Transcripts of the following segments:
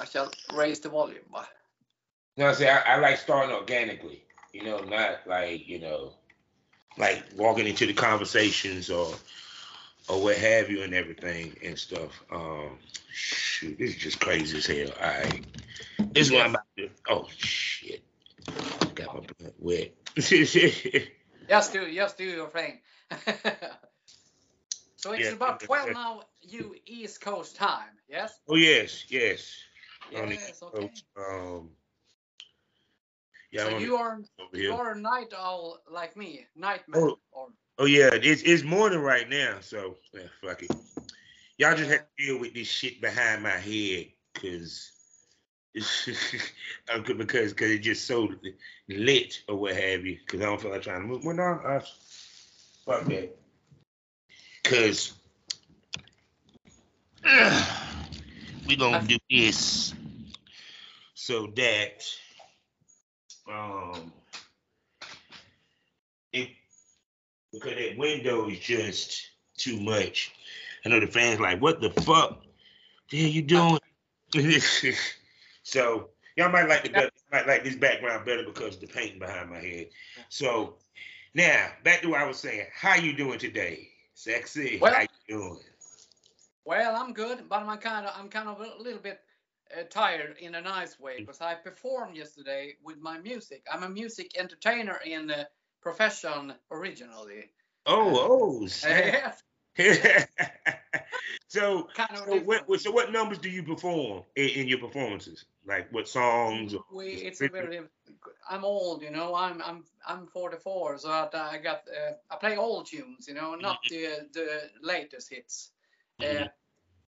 I shall raise the volume. No, I say I, I like starting organically. You know, not like you know, like walking into the conversations or or what have you and everything and stuff. Um, shoot, this is just crazy as hell. All right, this is what I'm about to. do. Oh shit, got my blood wet. Just do, just do your thing. so it's Yeah. about 12 now, you East Coast time, yes? oh yes, yes. Yes, okay. Coast, Um, yeah, so you are you are a night owl like me, nightmare. Oh. Or Oh yeah, it's it's morning right now, so yeah, fuck it. Y'all just have to deal with this shit behind my head, cause it's uh, because because it's just so lit or what have you. Cause I don't feel like trying to move. Well, no, uh, fuck that. Cause we gonna do this so that um it because that window is just too much. I know the fans like, what the fuck? Hell you doing? so y'all might like the better, might like this background better because of the paint behind my head. So now back to what I was saying. How you doing today? Sexy. Well- How you doing? well, I'm good, but I'm kind of I'm kind of a little bit uh, tired in a nice Mm. way because I performed yesterday with my music. I'm a music entertainer in uh, profession originally. Oh, oh. Yes, so kind of so what, so what numbers do you perform in, in your performances? Like what songs? Or, we it's very i'm old you know i'm i'm i'm 44 so I, I got uh, i play old tunes you know not the the latest hits uh, Mhm.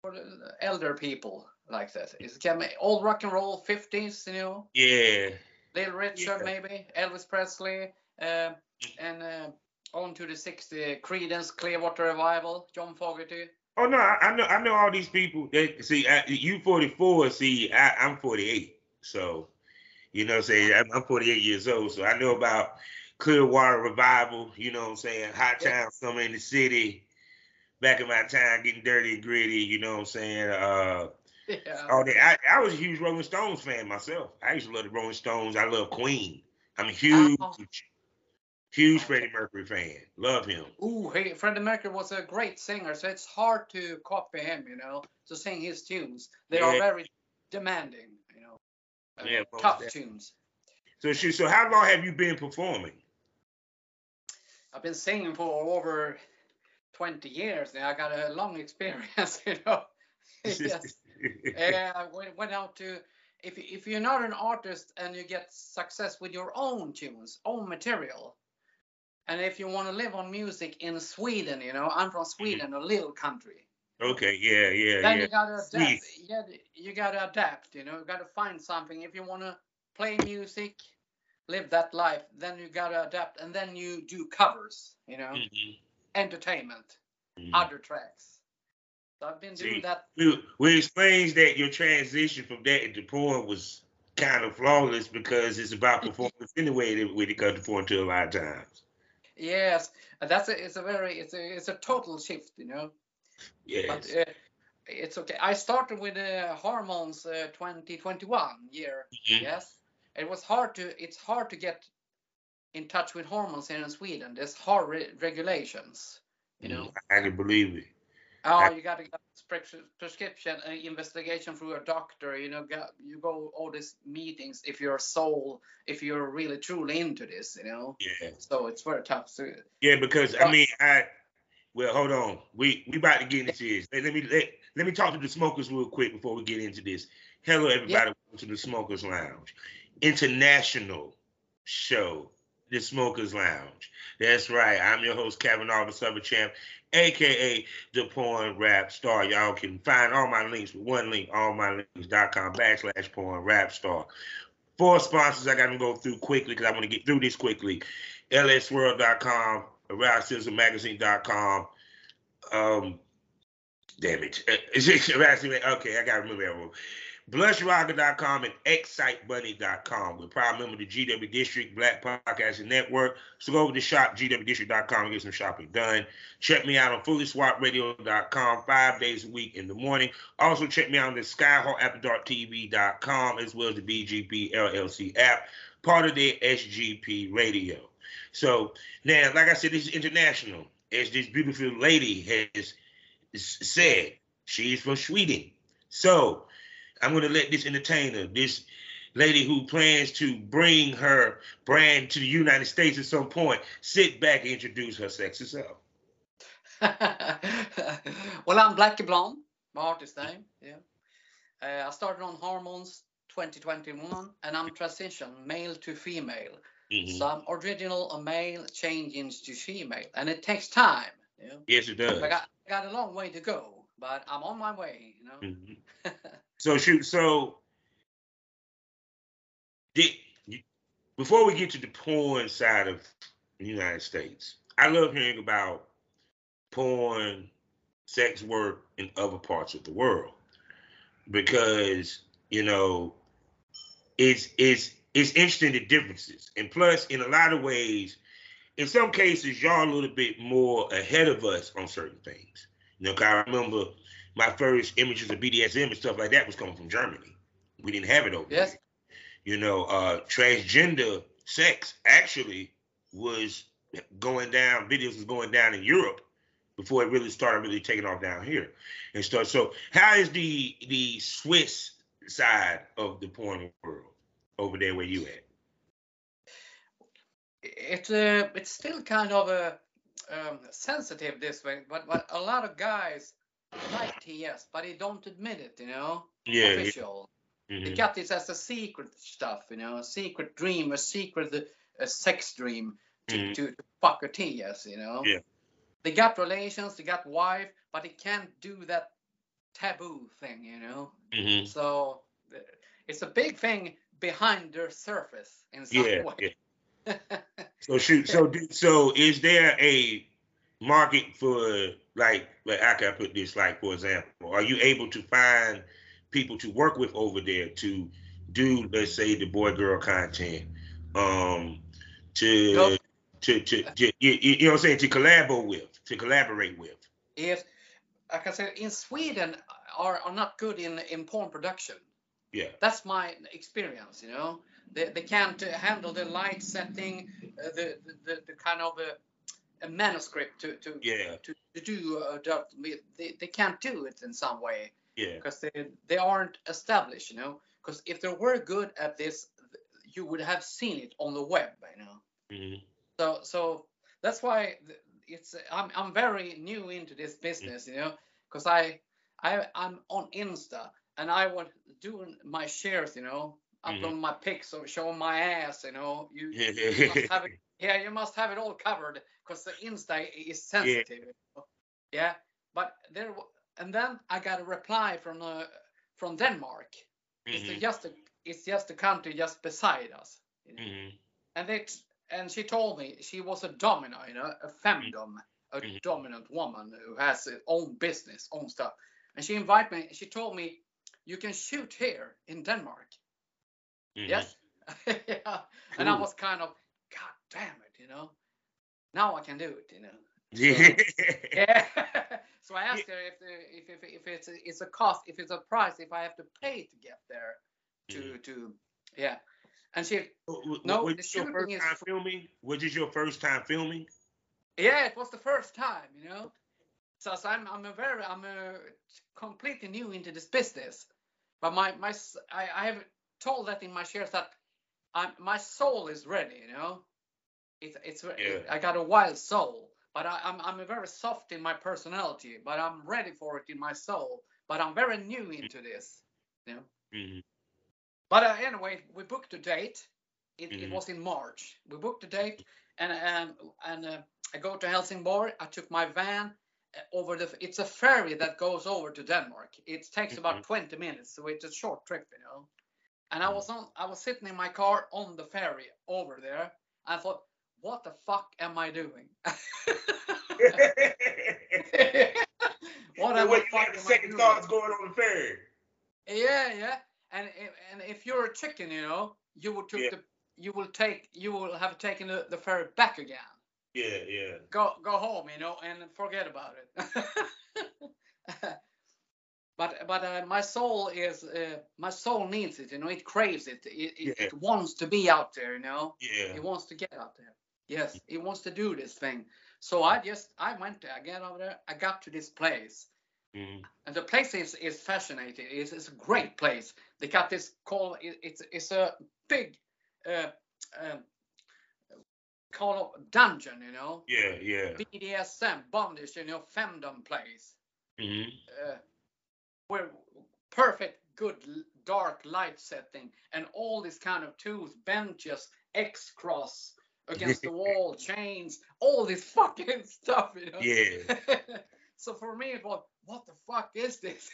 for the elder people like that it's kind of old rock and roll 50s you know yeah. little richard Yeah. maybe elvis presley uh, and uh, on to the 60 creedence clearwater revival john fogerty Oh no, I, I know I know all these people. That see, I, you 44. See, I, I'm 48. So, you know, what I'm saying I'm, I'm 48 years old. So I know about Clearwater Revival. You know, what I'm saying Hot. Town Summer in the City. Back in my time, getting dirty and gritty. You know, what I'm saying uh, yeah all that. I, I was a huge Rolling Stones fan myself. I used to love the Rolling Stones. I love Queen. I'm a huge, Oh. huge Freddie Mercury fan. Love him. Ooh, he, Freddie Mercury was a great singer, so it's hard to copy him, you know, to sing his tunes. They are very demanding, you know, uh, Yeah, tough definitely. tunes. So, so how long have you been performing? I've been singing for over 20 years now. I got a long experience, you know. yes. Uh, I went, out to, if, if you're not an artist and you get success with your own tunes, own material, and if you want to live on music in Sweden, you know, I'm from Sweden, a little country. Okay, yeah, yeah, then yeah. you gotta adapt. Sweet. Yeah, you gotta adapt. You know, you gotta find something. If you wanna play music, live that life, then you gotta adapt, and then you do covers. You know, Mhm, entertainment, mhm. other tracks. So I've been See, doing that. We, we explains that your transition from that into porn was kind of flawless because it's about performance anyway that- when it comes to porn to a lot of times. Yes, and that's a, it's a very it's a it's a total shift. You know, Yes. but uh, it's okay. I started with uh, hormones uh, 2021 year. Mhm. Yes, it was hard to. It's hard to get in touch with hormones here in Sweden. There's hard re- regulations. You know, I can believe it. Oh, you got to get pres- prescription uh, investigation through a doctor. You know, go, you go all these meetings if you're soul, if you're really truly into this. You know, Yeah. so it's very tough. So Yeah, because I mean, I well, hold on. We we about to get into this. Let, let me let, let me talk to the smokers real quick before we get into this. Hello, everybody. Welcome to the Smokers Lounge, international show, the Smokers Lounge. That's right. I'm your host, Kevin Arthur Southern Champ, aka the Porn Rap Star. Y'all can find all my links with one link, allmylinks.com backslash Porn Rap Star. Four sponsors I got to go through quickly because I want to get through this quickly. lsswirl.com, eroticismmagazine.com. Um, damn it. Okay, I got to remember everyone. blusherotica.com and xsitebunny.com. We're proud member of the GW District Black Podcasting Network. So go over to shop gwdistrict.com and get some shopping done. Check me out on fullyswapradio.com five days a week in the morning. Also check me out on the skyhawkafterdarktv.com as well as the BGP LLC app, part of the SGP radio. So now, like I said, this is international. As this beautiful lady has said, she's from Sweden. So I'm going to let this entertainer, this lady who plans to bring her brand to the United States at some point, sit back and introduce her sexy self. well, I'm Blacky Blonde, my artist name. Yeah. Uh, I started on hormones 2021 and I'm transition male to female. Mm-hmm. So I'm original a male changing to female and it takes time. Know? Yes, it does. I got, I got a long way to go, but I'm on my way, you know. Mm-hmm. so shoot, so did, before we get to the porn side of the United States, I love hearing about porn, sex work in other parts of the world because you know it's it's it's interesting the differences, and plus in a lot of ways, in some cases y'all a little bit more ahead of us on certain things. You know, I remember my first images of BDSM and stuff like that was coming from Germany. We didn't have it over yes. You know, uh, transgender sex actually was going down. Videos was going down in Europe before it really started really taking off down here and stuff. So, how is the the Swiss side of the porn world over there where you at? It's uh, it's still kind of a um, sensitive this way, but but a lot of guys like TS, but they don't admit it, you know. Yeah. Official. Mm-hmm. They got this as a secret stuff, you know, a secret dream, a secret a sex dream to, mm-hmm. to, to fuck a TS, you know. Yeah. They got relations, they got wife, but they can't do that taboo thing, you know. Mm-hmm. So it's a big thing behind their surface in some yeah, way. Yeah. So shoot, so so is there a market for like like I can put this like for example, are you able to find people to work with over there to do let's say the boy girl content um to nope. to, to, to you, you, know what I'm saying to collaborate with to collaborate with? Yes like I said in Sweden are, are not good in in porn production. Yeah. That's my experience you know they, they can't handle the light setting uh, the, the the kind of uh, a manuscript to to yeah. to, to do uh, they, they can't do it in some way. Yeah. Because they they aren't established you know? Because if they were good at this you would have seen it on the web you know? Mm-hmm. so so that's why it's I'm, I'm very new into this business mm-hmm. you know? Because I I I'm on Insta and I was doing my shares you know mm-hmm. my pics or showing my ass you know you, you must have it yeah you must have it all covered because the Insta is sensitive. Yeah. yeah. But there, and then I got a reply from the from Denmark. Mm-hmm. It's just a, it's just a country just beside us. You know? mm-hmm. And it and she told me she was a domino, you know, a femdom, a mm-hmm. dominant woman who has her own business, own stuff. And she invited me. She told me, "You can shoot here in Denmark." Mm-hmm. Yes. yeah. Cool. And I was kind of, God damn it, you know now I can do it, you know. Yeah. So, yeah. so I asked her if, if, if, if it's a, it's a cost, if it's a price, if I have to pay to get there, to mm-hmm. to yeah. And she no, was this your first is, time filming? Was this your first time filming? Yeah, it was the first time, you know. So, so I'm I'm a very I'm a completely new into this business, but my my I, I have told that in my shares that I'm my soul is ready, you know it's it's yeah. I got a wild soul, but I, am I'm, I'm very soft in my personality, but I'm ready for it in my soul. But I'm very new into this, you know. Mm-hmm. But uh, anyway, we booked a date. It, mm-hmm. it, was in March. We booked a date, and and and uh, I go to Helsingborg. I took my van uh, over the. It's a ferry that goes over to Denmark. It takes mm-hmm. about 20 minutes, so it's a short trip, you know. And I was on. I was sitting in my car on the ferry over there. I thought, what the fuck am I doing? what am I fucking second thoughts going on the ferry. Yeah, yeah. and and if you're a chicken, you know, you will took Yeah. the you will take you will have taken the, the ferry back again. Yeah, yeah. Go go home, you know, and forget about it. but but uh, my soul is uh, my soul needs it, you know. It craves it. It, it, Yeah. it wants to be out there, you know. Yeah. It wants to get out there. Yes, it wants to do this thing. So I just I went there. I get over there. I got to this place. Mhm. And the place is, is fascinating. It's, it's a great place. They got this call. It, it's it's a big, uh, um, call dungeon. You know, Yeah, yeah. BDSM bondage. You know, femdom place. hmm Uh, where perfect, good dark light setting, and all this kind of tools, benches, X cross against the wall, chains, all this fucking stuff. You know. Yeah. so for me, it was what the fuck is this?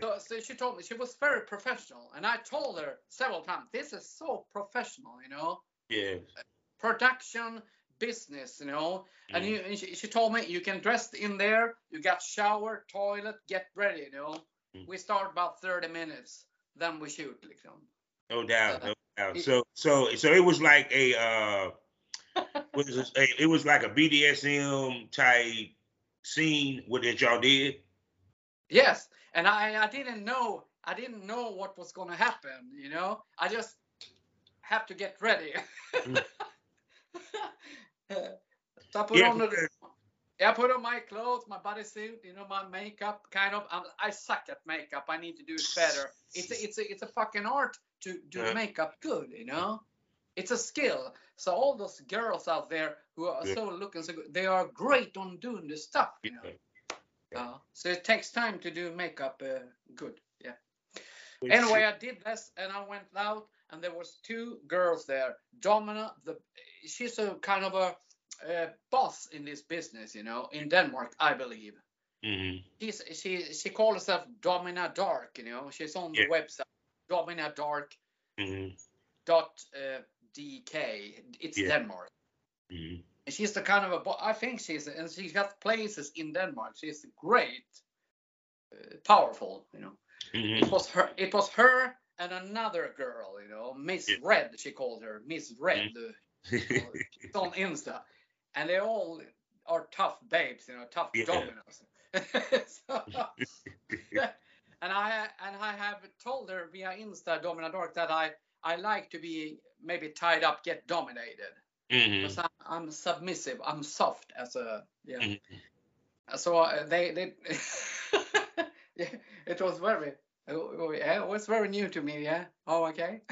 So, so she told me she was very professional, and I told her several times, "This is so professional, you know, yeah. production business, you know." And, Mhm. you, and she, she told me you can dress in there, you got shower, toilet, get ready, you know. Mhm. We start about 30 minutes, then we shoot, like them. No doubt, no doubt. it- So, so, so it was like a, uh, this? A, it was like a BDSM type scene what that y'all did. Yes, and I, I didn't know I didn't know what was gonna happen, you know. I just have to get ready. So I put Yeah, on the Yeah, I put on my clothes, my bodysuit, you know, my makeup. Kind of, I'm, I suck at makeup. I need to do it better. It's a, it's a, it's a fucking art to do Yeah. makeup good, you know. It's a skill. So all those girls out there who are Yeah. so looking so good, they are great on doing this stuff, you know. Uh, so it takes time to do makeup uh, good. Yeah. Anyway, I did this, and I went out, and there was two girls there. Domina, the she's a kind of a uh, boss in this business, you know, in Denmark, I believe. hmm She's she she called herself Domina Dark, you know. She's on the Yeah. website Domina Dark hmm dot uh, dk. It's Yeah. Denmark. hmm And she's the kind of a bo- I think she's and she's got places in Denmark. She's great, uh, powerful, you know. hmm It was her. It was her and another girl, you know, Miss Yeah. Red. She called her Miss Red. It's on Insta, and they all are tough babes, you know, tough Yeah. dominos. So- and I and I have told her via Insta Domina Dark that I I like to be maybe tied up, get dominated. Because I'm, I'm submissive. I'm soft as a yeah. Mhm. So uh, they they yeah, it was very oh, yeah, it was very new to me. Yeah. Oh, okay.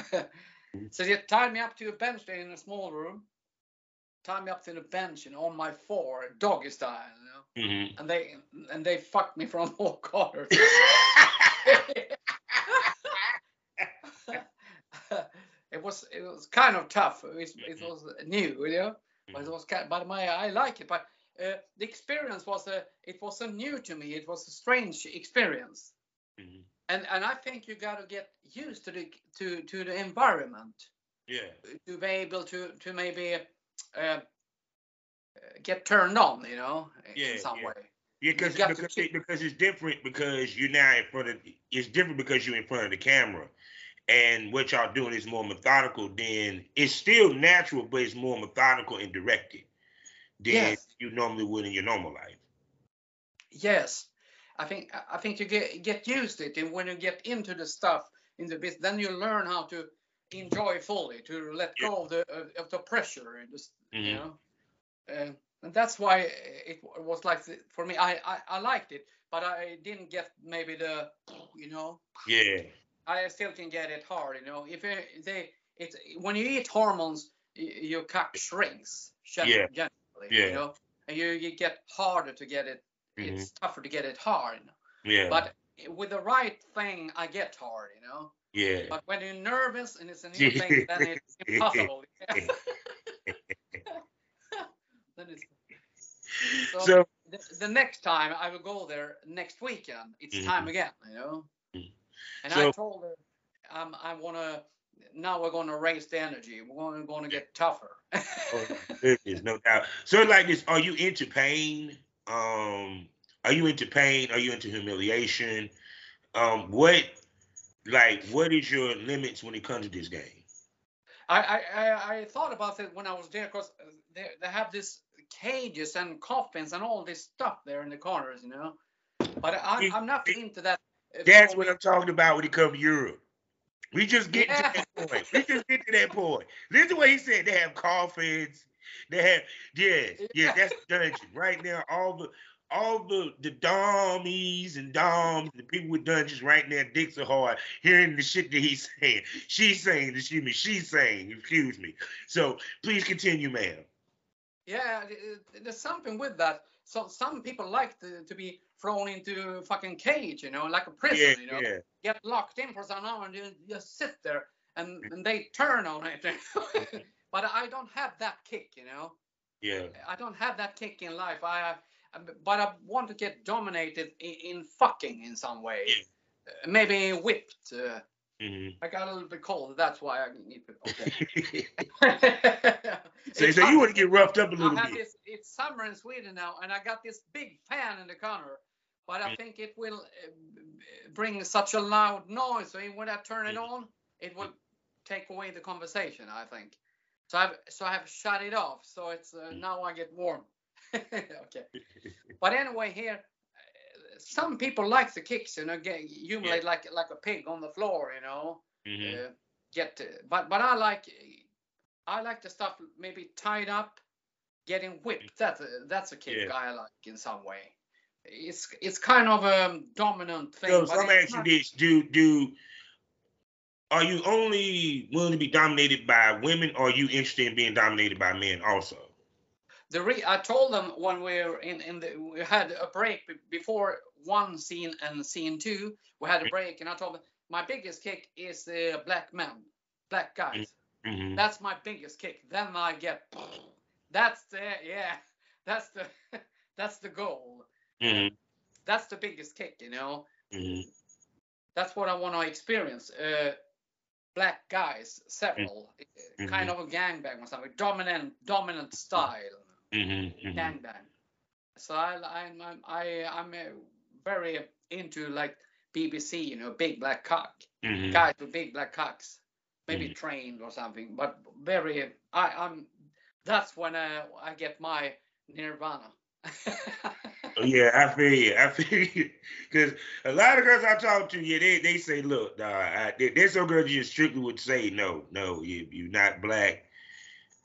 so they tied me up to a bench there in a small room. Tied me up to the bench and on my floor, doggy style, you know. hmm And they and they fucked me from all corners. it was it was kind of tough. It, was- it was new, you know. But it was kind, but my I like it. But uh, the experience was a it was a new to me. It was a strange experience, Mhm. And and I think you got to get used to the to to the environment Yeah. to be able to to maybe uh, get turned on, you know, Yeah, in some yeah. way. Yeah, cause, You to because, it, because it's different because you're now in front of it's different because you're in front of the camera. And what y'all doing is more methodical than it's still natural, but it's more methodical and directed than Yes. you normally would in your normal life. Yes, I think I think you get get used to it, and when you get into the stuff in the business, then you learn how to enjoy fully, to let go of the of, the pressure, and just you Mhm. know, uh, and that's why it was like the- for me. I, I I liked it, but I didn't get maybe the you know. Yeah. I still can get it hard, you know. If it, they it's when you eat hormones, your cock shrinks gen- Yeah. generally, Yeah. you know, and you, you get harder to get it. Mhm. It's tougher to get it hard. You know? Yeah. But with the right thing, I get hard, you know. yeah. But when you're nervous and it's a new thing, then it's impossible. then it's, so, So the, the next time I will go there next weekend, it's time again, you know. Mhm. And I told her, um, I want to. Now we're going to raise the energy. We're going, to get tougher. Oh, no doubt. So like this, are you into pain? Um, Are you into pain? Are you into humiliation? Um, what like what is your limits when it comes to this game? I I, I thought about it when I was there because they, they have this cages and coffins and all this stuff there in the corners, you know. But I, I'm not into that. uh, That's what. I'm talking about when it comes to Europe. We just get Yeah. to that point. We just get to that point. Listen to what he said. They have coffins. They have yes, yeah, Yeah. that's the dungeon. Right now, all the all the the domies and doms, the people with dungeons right now, dicks are hard, hearing the shit that he's saying. She's saying, excuse me, she's saying, excuse me. So please continue, ma'am. Yeah, th- th- there's something with that. So some people like to, to be thrown into a fucking cage, you know, like a prison, Yeah, you know, yeah. get locked in for some hour and you just sit there and, and they turn on it. but I don't have that kick, you know. Yeah. I don't have that kick in life. I, I but I want to get dominated in, in fucking in some way. Uh, Maybe whipped. Uh, hmm I got a little bit cold. That's why I need to. Okay. so, so you want to get roughed up a little I have bit. this. It's summer in Sweden now, and I got this big fan in the corner. But I Mm. think it will uh, bring such a loud noise. So when I turn it Mm. on, it will take away the conversation. I think. So I've so I have shut it off. So it's uh, Mm. now I get warm. okay. But anyway, here, some people like the kicks. You know, get humiliate like like a pig on the floor. You know Mhm. uh, get to, but but I like I like the stuff maybe tied up, getting whipped. That's a, that's a kick Yeah. I like in some way. It's it's kind of a dominant thing. So, but so I'm it's asking not- you this: Do do are you only willing to be dominated by women, or are you interested in being dominated by men also? the re- I told them when we were in in the we had a break be- before one scene and scene two. We had a break, and I told them my biggest kick is the black men, black guys. hmm That's my biggest kick. Then I get. That's the yeah. That's the that's the goal. hmm That's the biggest kick. You know. hmm That's what I want to experience. Uh, black guys, several, uh, kind of a gangbang or something. Dominant, dominant style hmm hmm gangbang. So I, I'm, I'm, I, I'm uh, very into like BBC, you know, big black cock hmm guys with big black cocks, maybe Mhm. trained or something, but very. I, I'm. That's when I, I get my nirvana. Yeah, I feel you. I feel you. Because a lot of girls I talk to, yeah, they, they say, look, nah, I, there- there's some girls you strictly would say, no, no, you, you're not black.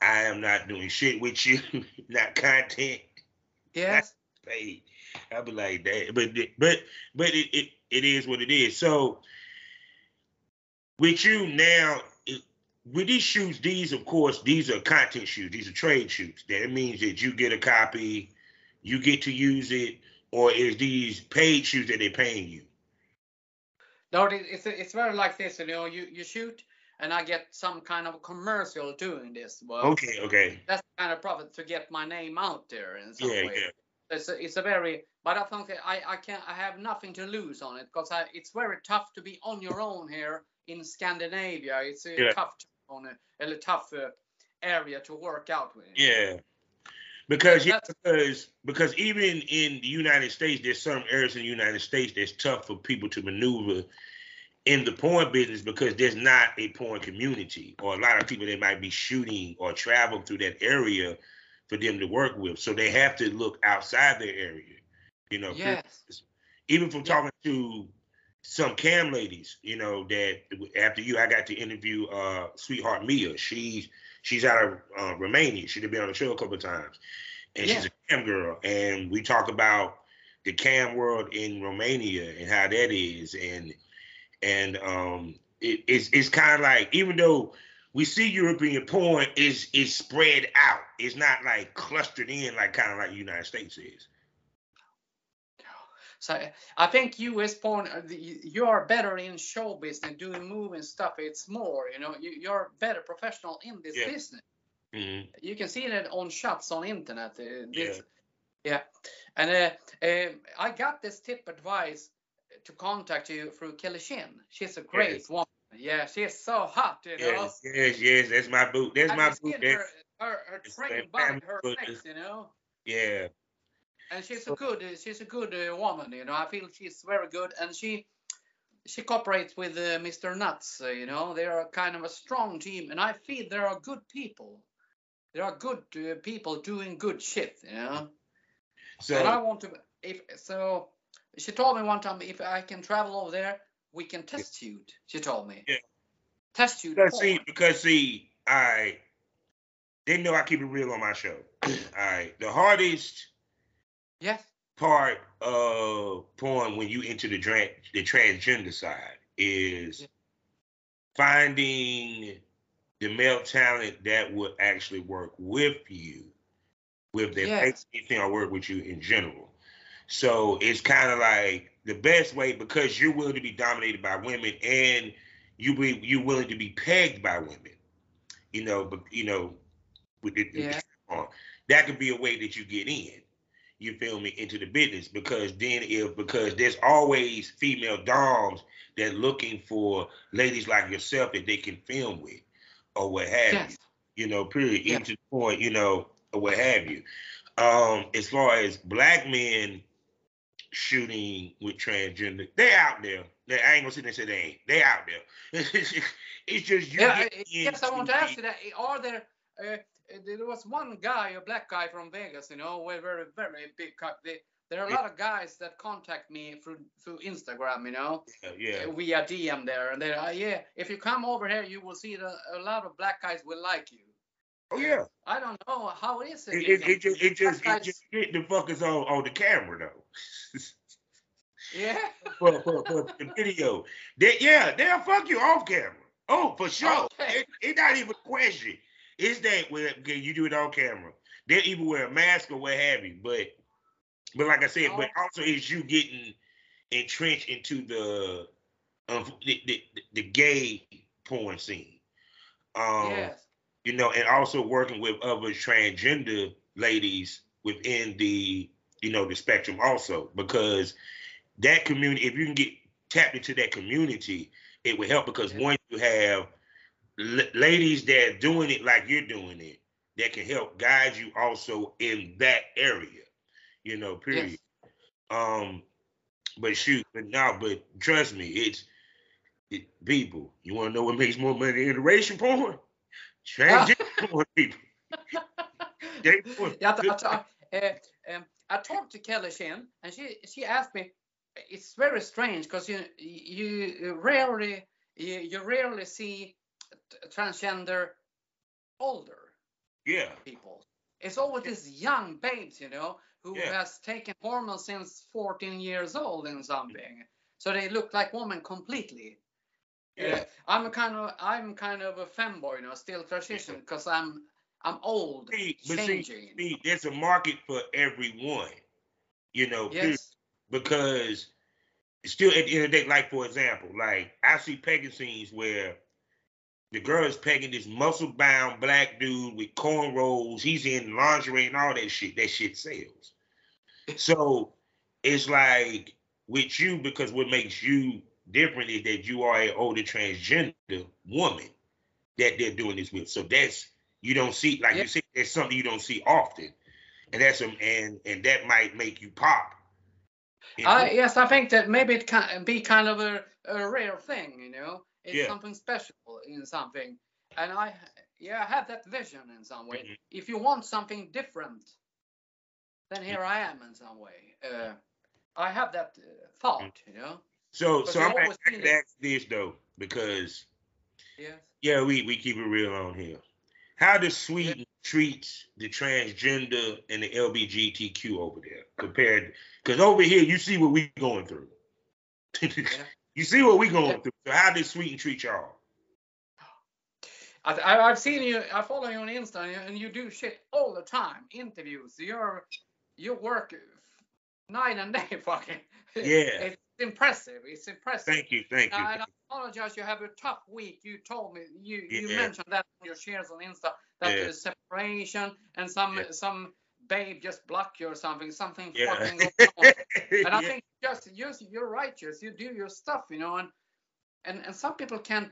I am not doing shit with you, not content. yes. paid. I'd be like that, but but but it, it it is what it is. So with you now, it, with these shoots, these of course these are content shoots. These are trade shoots. That means that you get a copy, you get to use it, or is these paid shoots that they're paying you? No, it's it's very like this. You know, you you shoot, and I get some kind of commercial doing this. Well, Okay, okay, that's the kind of profit to get my name out there in some yeah, way. yeah, It's a, it's a very, but I think I I can't I have nothing to lose on it because it's very tough to be on your own here in Scandinavia. It's a Yeah. tough on a, a tough uh, area to work out with. yeah. Because yeah, because because even in the United States, there's some areas in the United States that's tough for people to maneuver in the porn business because there's not a porn community or a lot of people that might be shooting or travel through that area for them to work with. So they have to look outside their area. You know, Yes. even from Yeah. talking to some cam ladies, you know, that after you, I got to interview uh sweetheart Mia. She's she's out of uh, Romania. She'd been on the show a couple of times, and she's a cam girl. And we talk about the cam world in Romania and how that is, and and um, it, it's it's kind of like even though we see European porn is is spread out, it's not like clustered in like kind of like the United States is. So I think U.S. porn, uh, the- you are better in show business, doing movie stuff. It's more, you know, you, you're better professional in this Yeah. business. Mhm. You can see that on shots on internet. Uh, this, Yeah. yeah. And uh, uh, I got this tip advice to contact you through Kellie Shin. She's a great Yes. woman. Yeah, she's so hot, you know. Yes, yes, yes. That's my boot. That's my boot. her, That's, her, her body, her legs, you know. yeah. And she's a good she's a good uh, woman. You know, I feel she's very good, and she she cooperates with uh, Mr. Nuttz. Uh, you know, they are kind of a strong team, and I feel there are good people. There are good uh, people doing good shit. You know, So and I want to. If so, she told me one time if I can travel over there, we can test you She told me. Yeah. Test you because see, because see, I they know I keep it real on my show. All right, the hardest Yes. part of porn when you enter the dra- the transgender side is Yeah. finding the male talent that would actually work with you, with their Yes. anything or work with you in general. So it's kind of like the best way because you're willing to be dominated by women and you be you're willing to be pegged by women. You know, but you know, with the, Yeah. That could be a way that you get in. You feel me into the business because then if because there's always female doms that looking for ladies like yourself that they can film with or what have you. Yes. You know, period. Yeah. Even to the point, you know, or what have you. Um, as far as black men shooting with transgender, they out there. They, I ain't gonna sit there and say they ain't. They out there. it's just you. Yeah, yes, I want to ask you that. Are there? Uh, there was one guy, a black guy from Vegas, you know, with very, very big. They, there are a lot of guys that contact me through through Instagram, you know, the- Yeah, uh, via DM there, and they're uh, yeah. If you come over here, you will see that a lot of black guys will like you. Oh yeah. I don't know how is it. It, it, it just it just Black it just hit the fuckers on on the camera though. yeah. for, for, for the video. They, yeah, they'll fuck you off camera. Oh, for sure. Okay. It, it's not even a question. It's that where you do it on camera. They'll even wear a mask or what have you. But but like I said, but Oh. also is you getting entrenched into the um, the, the, the gay porn scene. Um yes. you know, and also working with other transgender ladies within the, you know, the spectrum also, because that community, if you can get tapped into that community, it will help because Yeah. one, you have l- ladies that are doing it like you're doing it, that can help guide you also in that area, you know, period. Yes. Um, but shoot, but now, but trust me, it's it, people. You want to know what makes more money? Iteration porn, transgender porn, people. Porn. Yeah, I, I, uh, um, I talked to Kellie Shin, and she she asked me. It's very strange because you you rarely you, you rarely see transgender older Yeah, people. It's always these young babes, you know, who Yeah. has taken hormones since 14 years old and something. So they look like women completely. yeah, I'm kind of I'm kind of a femboy, you know, still transition because I'm I'm old, See, but see, changing. see, there's a market for everyone. You know, yes. because still at the end of the day, like for example, like I see pegging scenes where the girl is pegging this muscle bound black dude with cornrows. He's in lingerie and all that shit. That shit sells. So it's like with you, because what makes you different is that you are an older transgender woman that they're doing this with. So that's you don't see like Yeah. you said, that's something you don't see often. And that's um and and that might make you pop. I, yes, I think that maybe it can be kind of a, a rare thing, you know. It's Yeah. something special in something, and I yeah I have that vision in some way. Mhm. If you want something different, then here I am in some way. Uh, I have that uh, thought, you know. So, But so I'm gonna always ask it. this though, because Yes. yeah, we we keep it real on here. How does Sweden treats the transgender and the LBGTQ over there compared? Because over here, you see what we're going through. you see what we going Yeah. through. So how did Sweden treat y'all? I, I, I've seen you. I follow you on Insta, and you- do shit all the time. Interviews. You're you work night and day, fucking. Yeah. It's impressive. It's impressive. Thank you, thank you. And I apologize. You have a tough week. You told me you you mentioned that on your shares on Insta that Yeah. there's separation and some Yeah. some babe just block you or something. Something Yeah. fucking going on. And I Yeah. think just just you're righteous. You do your stuff, you know, and and and some people can't.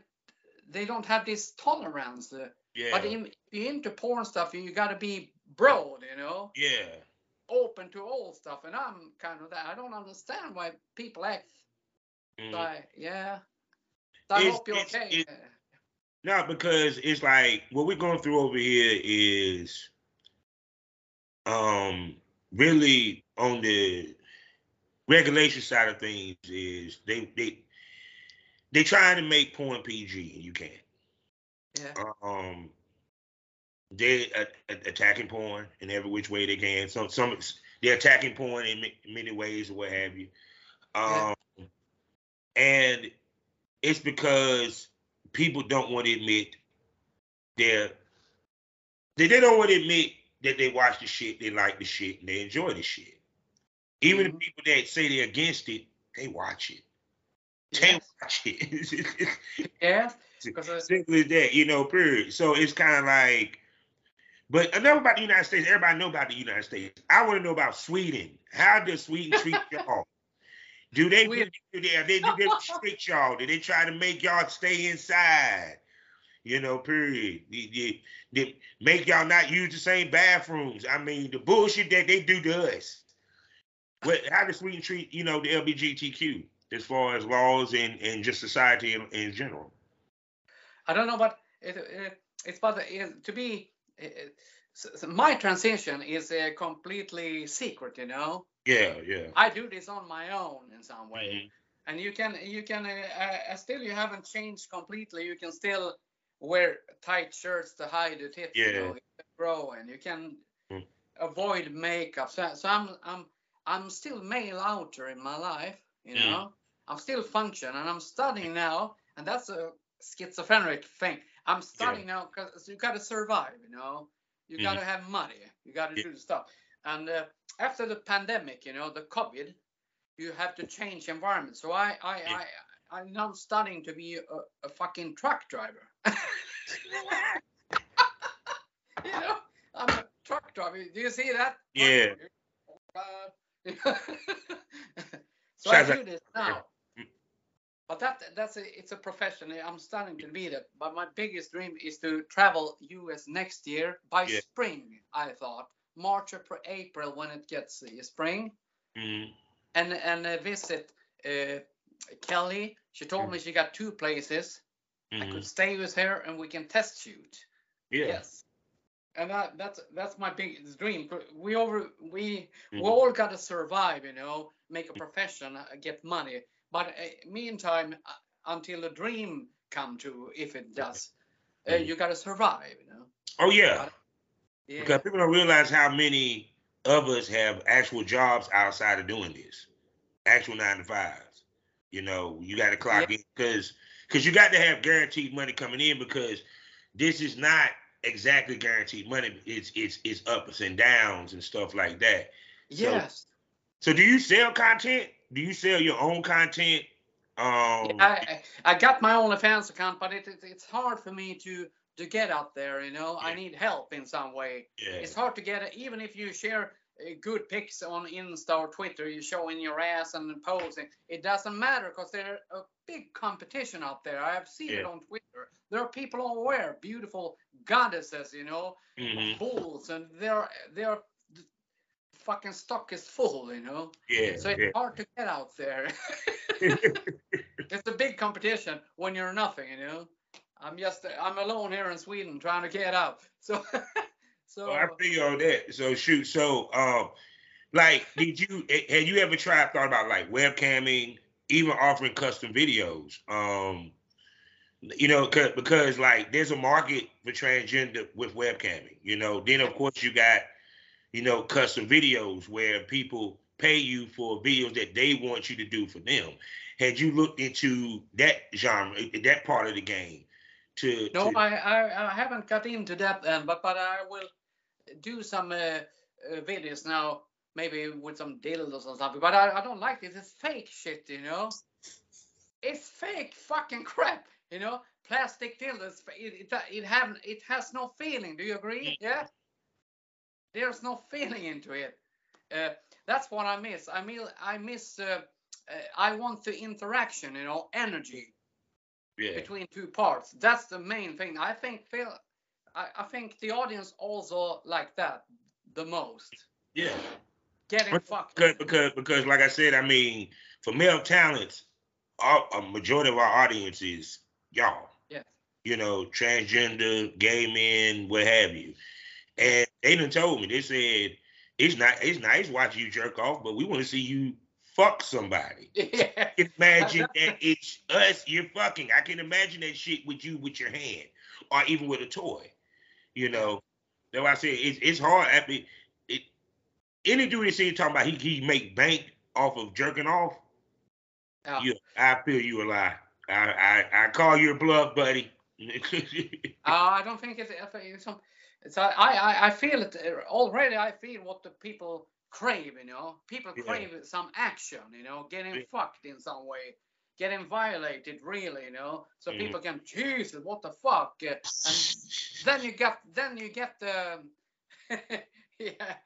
They don't have this tolerance. uh, yeah, But in, into porn stuff, you got to be broad, you know. yeah, open to all stuff, and I'm kind of that. I don't understand why people act Mhm. like, yeah. I It's- hope you're it's- okay. it- No, because it's like what we're going through over here is um really on the regulation side of things is they they they trying to make porn PG and you can't. yeah. Um they uh, attacking porn in every which way they can. Some some they're attacking porn in many ways or what have you. Um Yeah. and it's because people don't want to admit they're they, they don't want to admit that they watch the shit, they like the shit, and they enjoy the shit. Even the Mhm. people that say they're against it, they watch it. They Yes. watch it. Yes. As that, you know, period. So it's kind of like, but enough about the United States. Everybody know about the United States. I want to know about Sweden. How does Sweden treat y'all? Do they do they, they do they restrict y'all? Do they try to make y'all stay inside? You know, period. They, they- they make y'all not use the same bathrooms. I mean, the bullshit that they do to us. What? How does Sweden treat you know the LGBTQ as far as laws and and just society in, in general? I don't know, but it, it, it's but it, to so, so my transition is uh, completely secret. You know, Yeah, yeah. I do this on my own in some way. Mhm. and you can you can uh, uh, still you haven't changed completely you can still wear tight shirts to hide the tits you Yeah. know, you can grow and you can Mm. avoid makeup so, so i'm i'm i'm still male outer in my life you Mm. know i'm still function and i'm studying now and that's a schizophrenic thing i'm studying now because you got to survive you know you Mhm. got to have money you got to Yeah. do the stuff and uh, after the pandemic you know the covid you have to change environment. So I I Yeah. I I'm now studying to be a, a fucking truck driver. you know, I'm a truck driver. Do you see that? Yeah. Uh, so I do like- this now. Mm. But that that's a it's a profession. I'm starting to be that. But my biggest dream is to travel US next year by Yeah. spring. I thought March or April when it gets uh, spring Mhm. and and uh, visit uh, Kellie. She told me she got two places. I Mhm. could stay with her and we can test shoot. Yeah. Yes. And that, that's that's my biggest dream. We over we we Mhm. all got to survive, you know, make a profession, uh, get money. But uh, meantime, uh, until the dream come true, if it does, uh, Mhm. you got to survive, you know. Oh yeah. Yeah. Because people don't realize how many of us have actual jobs outside of doing this, actual nine to fives. You know, you got to clock in because because you got to have guaranteed money coming in because this is not exactly guaranteed money. It's it's it's ups and downs and stuff like that. yes. So do you sell content? Do you sell your own content? Um, I I got my OnlyFans account, but it, it it's hard for me to to get out there. You know, I need help in some way. yeah, It's hard to get it, even if you share good pics on Insta or Twitter, you showing your ass and posing. It doesn't matter because there's a big competition out there. I have seen it on Twitter. There are people all wear beautiful goddesses, you know, mhm, bulls, and they're they're the fucking stock is full, you know. yeah, So it's yeah. hard to get out there. it's a big competition when you're nothing, you know. I'm just I'm alone here in Sweden trying to get out. So so Oh, I feel all that. So shoot. So um, like, did you had you ever tried thought about like webcamming, even offering custom videos? Um, you know, because like there's a market for transgender with webcamming. You know, then of course you got you know custom videos where people pay you for videos that they want you to do for them. Had you looked into that genre, that part of the game? To, no, to I, I I haven't got into that then, but but I will do some uh, uh, videos now, maybe with some dildos or something. But I, I don't like this. It's fake shit, you know. It's fake fucking crap, you know. Plastic dildos. It it it have it has no feeling. Do you agree? Yeah. There's no feeling into it. Uh, that's what I miss. I mean, I miss. Uh, uh, I want the interaction, you know, energy yeah, between two parts. That's the main thing. I think Phil, I, I think the audience also like that the most. yeah. getting fucked. Because, because, because, like I said, I mean, for male talents, our, a majority of our audience is y'all. Yeah. You know, transgender, gay men, what have you. And they done told me, they said, it's not it's nice watching you jerk off, but we want to see you fuck somebody. Yeah. Imagine that it's us you're fucking. I can imagine that shit with you with your hand or even with a toy. You know, that's why I say it's it's hard. I mean, it, any dude that see talking about he he make bank off of jerking off. Yeah. You, I feel you a lie. I I, I call you a bluff, buddy. Uh, I don't think it's, I it's. It's I, I I feel it uh, already. I feel what the people crave. You know, people Yeah. crave some action. You know, getting Yeah. fucked in some way, getting violated. Really, you know, so Mhm. people can Jesus, what the fuck? And then you get then you get the yeah.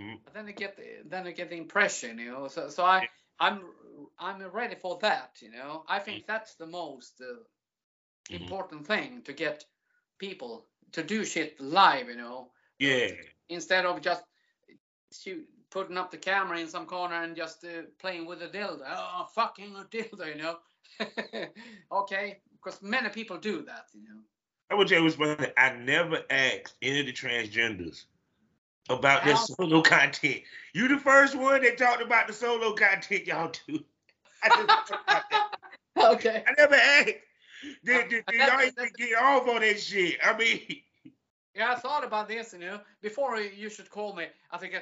Mhm. Then you get the, then you get the impression, you know. So so I I'm I'm ready for that, you know. I think that's the most uh, Mhm. important thing to get people to do shit live, you know, yeah. instead of just shoot, putting up the camera in some corner and just uh, playing with a dildo. Oh, fucking a dildo, you know. okay, because many people do that, you know. I would tell you what's funny. I never asked any of the transgenders about their solo content. You the first one that talked about the solo content y'all do. I, never talked about that. okay. I never asked. Did, did, did y'all even get off on that shit? I mean, Yeah, I thought about this, you know, before you you should call me. I think uh,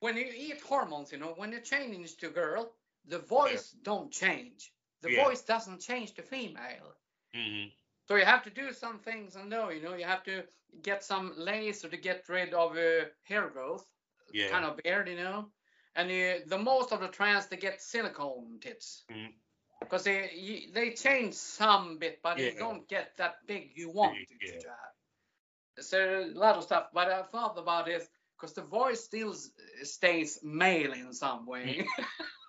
when you eat hormones, you know, when you change to girl, the voice don't change. The Yeah. voice doesn't change to female. mhm. So you have to do some things and know, you know, you have to get some laser to get rid of uh, hair growth, yeah. kind of beard, you know. And uh, the most of the trans they get silicone tits because they you, they change some bit, but you don't get that big you want Yeah. to have. So a lot of stuff, but I thought about this because the voice still stays male in some way.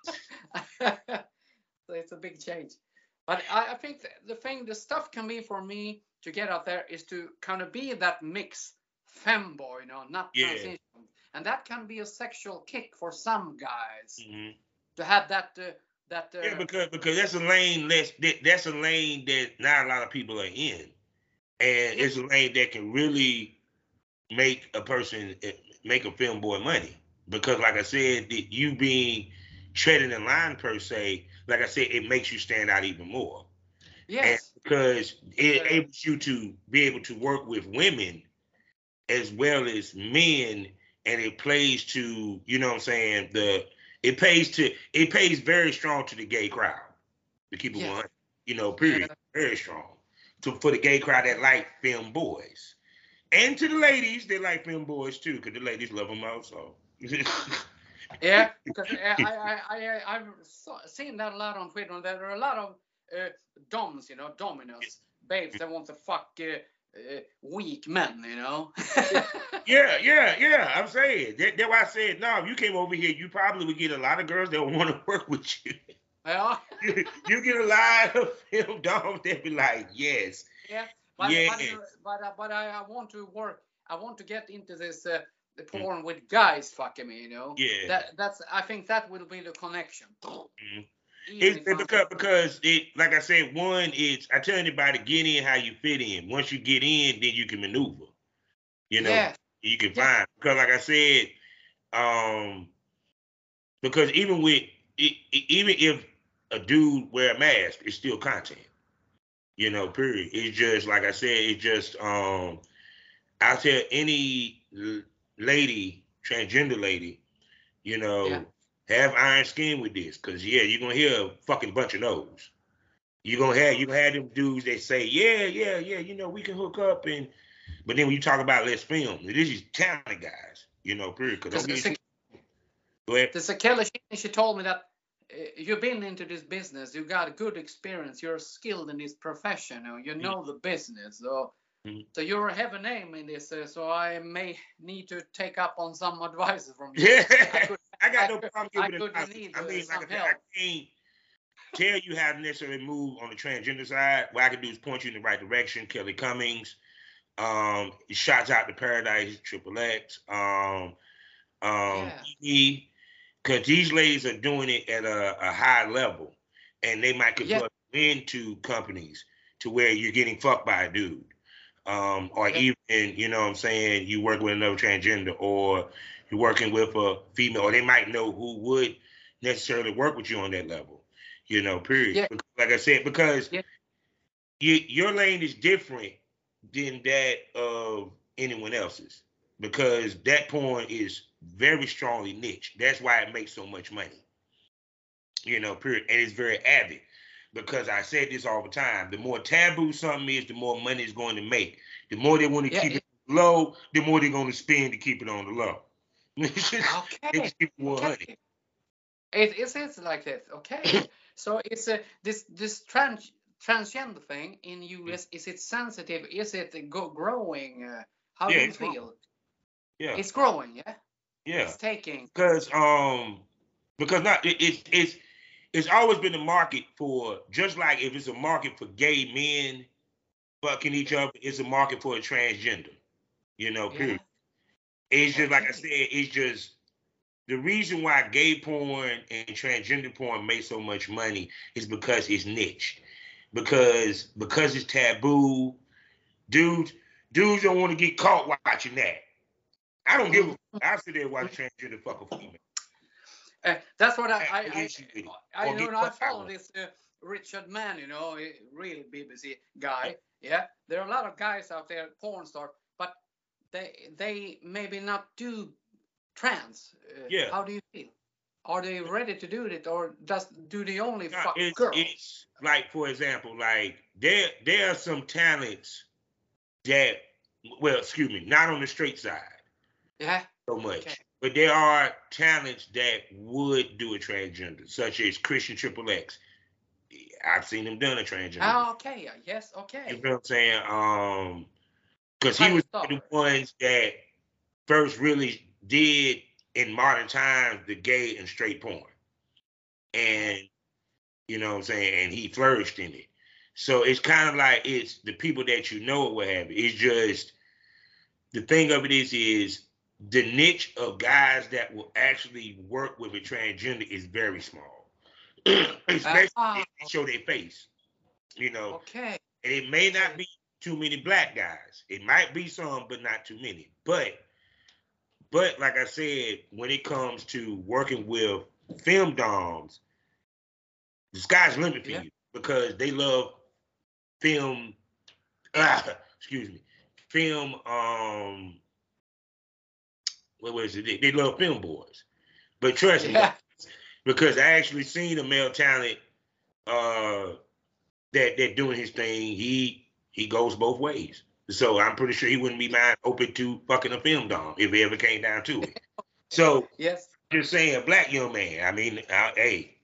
so it's a big change. But I, I think the thing, the stuff can be for me to get out there is to kind of be that mix femboy, you know, not Yeah. transition. And that can be a sexual kick for some guys Mhm. to have that uh, that uh, Yeah, because because that's a lane that's that, that's a lane that not a lot of people are in, and it's a lane that can really make a person eh, make a femboy money. Because like I said, that you being treading in line per se, like I said, it makes you stand out even more. yes, because it Yeah. enables you to be able to work with women as well as men and it plays to you know what i'm saying the it pays to it pays very strong to the gay crowd to keep it Yes. one you know period very strong to for the gay crowd that like femboys and to the ladies they like femboys too because the ladies love them also yeah. Because I I I I've seen that a lot on Twitter. There are a lot of uh, doms, you know, dominus babes that want to fuck uh, uh, weak men, you know. Yeah, yeah, yeah. I'm saying that, that's why I said no. If you came over here, you probably would get a lot of girls that want to work with you. Well, you, you get a lot of film dogs that be like, yes, Yeah, but Yeah. but, uh, but, uh, but I, I want to work. I want to get into this uh, the porn with guys fucking me. You know. Mm. yeah. That that's. I think that will be the connection. It because because it like I said, one is I tell anybody get in how you fit in. Once you get in, then you can maneuver. You know, Yeah. you can Yeah. find because like I said, um, because even with e- even if a dude wear a mask, it's still content. You know, period. It's just like I said, it's just um I tell any lady, transgender lady, you know, Yeah. have iron skin with this, cause yeah, you're gonna hear a fucking bunch of no's. You're gonna have you gonna have them dudes that say, yeah, yeah, yeah, you know, we can hook up and but then when you talk about let's film, this is talented guys, you know, period. Cause Because don't the, go ahead. the Sakela, she, she told me that you've been into this business, you got good experience, you're skilled in this profession, you know, you the business. So, Mhm. so you have a name in this. Uh, so I may need to take up on some advice from you. Yeah, I could- I got I no could- problem giving advice. need, I mean, some like I said, help. I can't tell you how to necessarily move on the transgender side. What I can do is point you in the right direction. Kelly Cummings, um, shouts out to Paradise Triple X. Um, Um, yeah. Because these ladies are doing it at a, a high level, and they might yeah. into companies to where you're getting fucked by a dude, um, or yeah. even you know what I'm saying you work with another transgender, or you're working with a female, or they might know who would necessarily work with you on that level, you know. Period. Yeah. Like I said, because you, your lane is different than that of anyone else's because that porn is very strongly niche. That's why it makes so much money. You know, period. And it's very avid because I said this all the time. The more taboo something is, the more money it's going to make. The more they want to yeah, keep it low, the more they're going to spend to keep it on the low. okay. okay. It is it's like this. Okay. so it's a this this trans transgender thing in US. Is it sensitive? Is it go, growing? Uh, how yeah, do you feel? Growing. Yeah. It's growing. Yeah. Yeah. It's taking. Because um because not it, it, it's it's always been a market for just like if it's a market for gay men fucking each other, it's a market for a transgender. You know, period. Yeah. It's just like I said, it's just the reason why gay porn and transgender porn make so much money is because it's niche. Because because it's taboo, dudes dudes don't want to get caught watching that. I don't give a I sit there watch transgender fuck a female. Uh, that's what I I, I, I, I know. I follow this uh, Richard Mann, you know, a real BBC guy. Yeah, there are a lot of guys out there, porn star, but they they maybe not do trans. Uh, yeah. How do you feel? Are they ready to do it, or does do they only no, fuck it's, girls? It's like, for example, like there there are some talents that, well, excuse me, not on the straight side. Yeah. So much. Okay. But there are talents that would do a transgender, such as Christian Triple X. I've seen him done a transgender. Oh, okay. Yes, okay. You know what I'm saying? Um, because he was the ones that first really did in modern times the gay and straight porn. And you know what I'm saying? And he flourished in it. So it's kind of like it's the people that you know what have it. It's just the thing of it is is the niche of guys that will actually work with a transgender is very small. Especially uh-huh. if they show their face. You know. Okay. And it may not be too many black guys. It might be some, but not too many. But but like I said, when it comes to working with film doms, the sky's limit for yeah. you because they love film. Ah, excuse me, film. Um, what was it? They, they love femboys, but trust yeah. me, because I actually seen a male talent uh, that that doing his thing. He he goes both ways. So I'm pretty sure he wouldn't be mind open to fucking a film dom if it ever came down to it. So yes, just saying, black young man. I mean, uh, hey,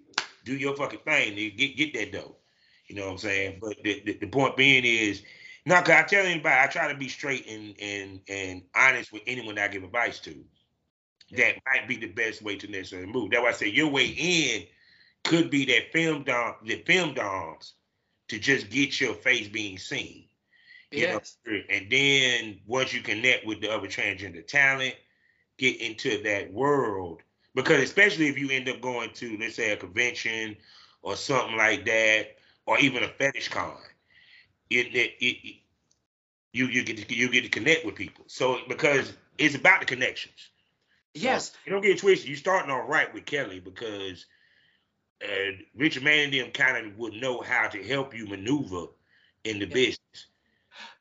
do your fucking thing, get get that dough. You know what I'm saying? But the, the, the point being is, not cause I tell anybody, I try to be straight and and and honest with anyone that I give advice to. That might be the best way to necessarily move. That's why I say your way in could be that film dom, the film doms to just get your face being seen. Yes. Know? And then once you connect with the other transgender talent, get into that world. Because especially if you end up going to, let's say, a convention or something like that, or even a fetish con, it, it, it, you you get to, you get to connect with people. So because it's about the connections. Yes. you don't get twisted. You're starting off right with Kellie because uh, Richard and them kind of would know how to help you maneuver in the yeah. business.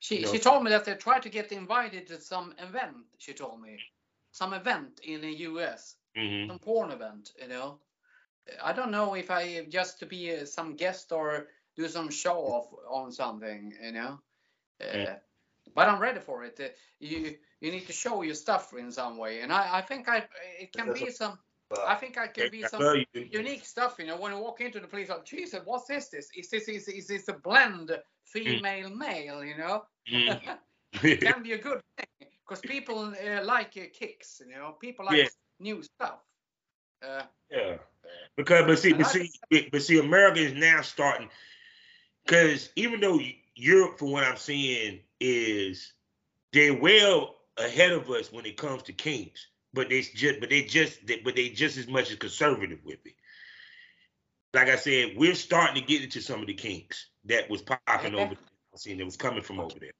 She she told me that they tried to get invited to some event. She told me some event in the U.S. Mm-hmm. Some porn event, you know. I don't know if I just to be uh, some guest or do some show off on something, you know. Uh, but I'm ready for it. Uh, you you need to show your stuff in some way, and I I think I it can be some. I think I can be some unique stuff, you know. When I walk into the place, like, Jesus, what is this? Is this is, is this a blend female mm. male? You know, mm. it can be a good thing because people uh, like uh, kicks, you know. People like yeah. new stuff. Uh, yeah, because but see, but see, but see, America is now starting because even though Europe, from what I'm seeing, is they're well ahead of us when it comes to kinks but they just but they just but they just as much as conservative with it. Like I said, we're starting to get into some of the kinks that was popping over there. Seeing that was coming from over there.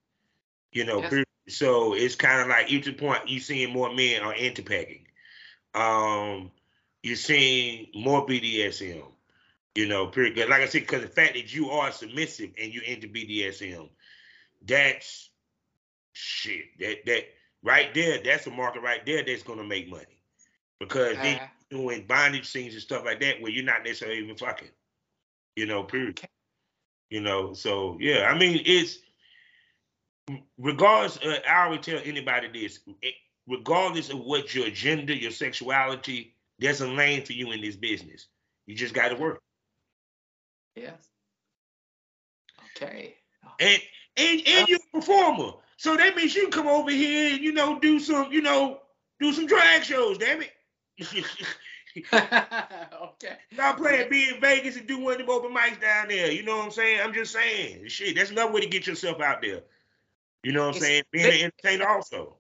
You know, so it's kind of like each point you're seeing more men are into pegging. Um, you're seeing more BDSM. You know, period. Like I said, because the fact that you are submissive and you're into BDSM, that's shit. That that right there, that's a market right there that's gonna make money. Because uh, they doing bondage scenes and stuff like that where you're not necessarily even fucking. You know, period. Okay. You know, so yeah, I mean it's regardless, uh, I always tell anybody this: it, regardless of what your gender, your sexuality, there's a lane for you in this business. You just got to work. Yes. Okay. And and and you're a performer, so that means you can come over here and you know do some you know do some drag shows. Damn it. okay. Stop playing, be in Vegas and do one of them open mics down there. You know what I'm saying? I'm just saying. Shit, that's another way to get yourself out there. You know what I'm saying? Being an entertainer also.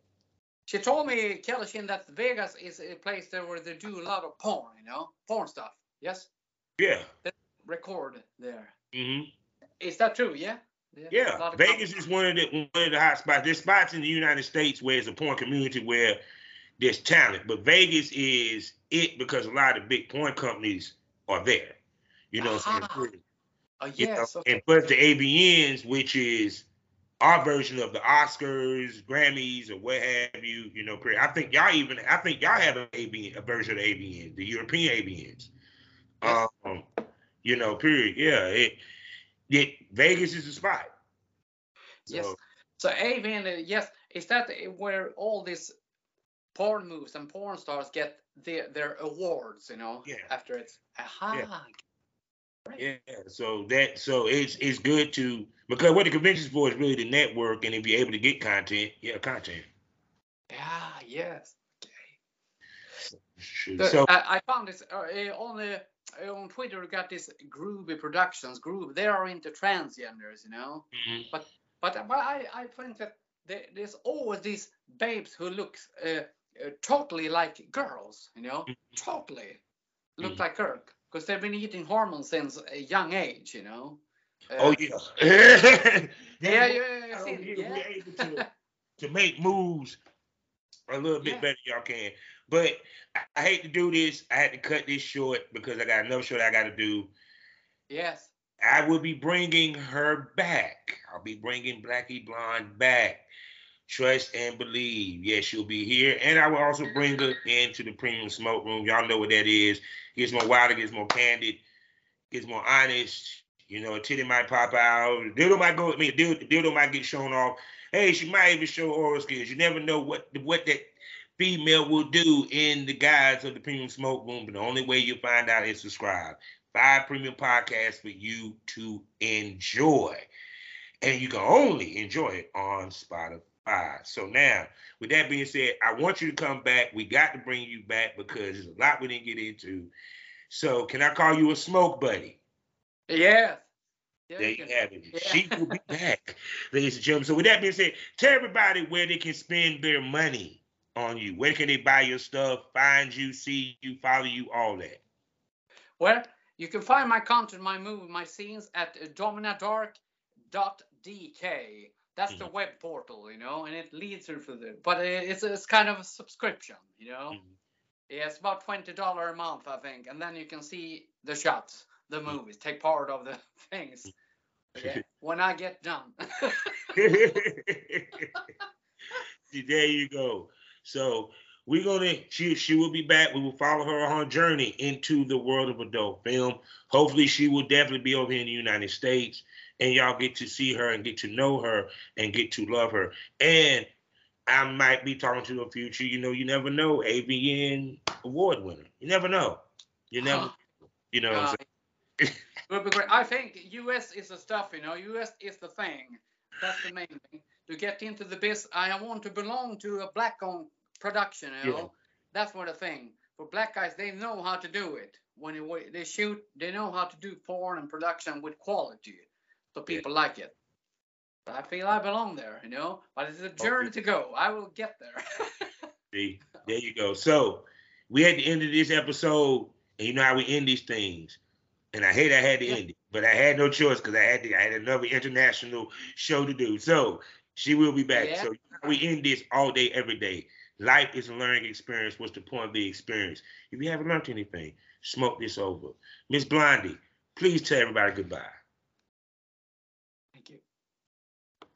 She told me, Kellie Shin, that Vegas is a place there where they do a lot of porn, you know, porn stuff. Yes. Yeah. They record there. Mm-hmm. Is that true? Yeah. Yeah. yeah. Vegas is one of the one of the hot spots. There's spots in the United States where it's a porn community where there's talent, but Vegas is it because a lot of big porn companies are there. You know what I'm saying? Oh, yes. You know? okay. And plus the AVNs, which is our version of the Oscars, Grammys, or what have you, you know, I think y'all even I think y'all have an AVN, a version of AVN, the European AVNs. Um, you know, period. Yeah, it, it Vegas is the spot. So, yes. So AVN, yes, is that where all these porn moves and porn stars get their their awards? You know, yeah. After it's aha. Yeah. Yeah, so that so it's it's good to because what the convention's for is really the network, and if you're able to get content, yeah, content. Yeah. Yes. Okay. So, I, I, found this uh, eh, on the on Twitter. We got this Groovy Productions. Groove. They are into transgenders, you know. Mm-hmm. But but but I I think that there, there's always these babes who look uh, uh, totally like girls, you know, mm-hmm. totally look mm-hmm. like girls because they've been eating hormones since a young age, you know. Uh, oh yeah. yeah, yeah, yeah. See, yeah. able to, to make moves a little bit yeah. better, y'all can. But I, I, hate to do this. I had to cut this short because I got another show that I got to do. Yes. I will be bringing her back. I'll be bringing Blacky Blonde back. Trust and believe. Yes, she'll be here. And I will also bring her into the premium smoke room. Y'all know what that is. Gets more wilder, gets more candid, gets more honest. You know, a titty might pop out. Dildo might go. I mean, dildo, dildo might get shown off. Hey, she might even show oral skills. You never know what what that female will do in the guise of the premium smoke room. But the only way you find out is subscribe. Five premium podcasts for you to enjoy, and you can only enjoy it on Spotify. So now, with that being said, I want you to come back. We got to bring you back because there's a lot we didn't get into. So can I call you a smoke buddy? Yeah. yeah there you have it. Yeah. She will be back, ladies and gentlemen. So with that being said, tell everybody where they can spend their money on you. Where can they buy your stuff, find you, see you, follow you, all that? Well, you can find my content, my movie, my scenes at dominadark.dk. That's mm-hmm. the web portal, you know, and it leads you through the. But it's it's kind of a subscription, you know. Mm-hmm. Yeah, it's about twenty dollar a month, I think, and then you can see the shots, the mm-hmm. movies, take part of the things. Yeah, when I get done. there you go. So we're gonna she she will be back. We will follow her on her journey into the world of adult film. Hopefully, she will definitely be over here in the United States and y'all get to see her and get to know her and get to love her. And I might be talking to a future, you know, you never know, AVN award winner. You never know. You never, you know uh, but, but I think US is the stuff, you know, US is the thing. That's the main thing. To get into the biz, I want to belong to a black owned production. You know, yeah. that's one of the thing. For black guys, they know how to do it. When it, they shoot, they know how to do porn and production with quality, so people yeah. like it. But I feel I belong there, you know. But it's a journey okay. to go. I will get there. See, there you go. So we had to end of this episode, and you know how we end these things. And I hate I had to end it, but I had no choice because I had to. I had another international show to do. So she will be back. Yeah. So we end this all day, every day. Life is a learning experience. What's the point of the experience? If you haven't learned anything, smoke this over. Miss Blondie, please tell everybody goodbye.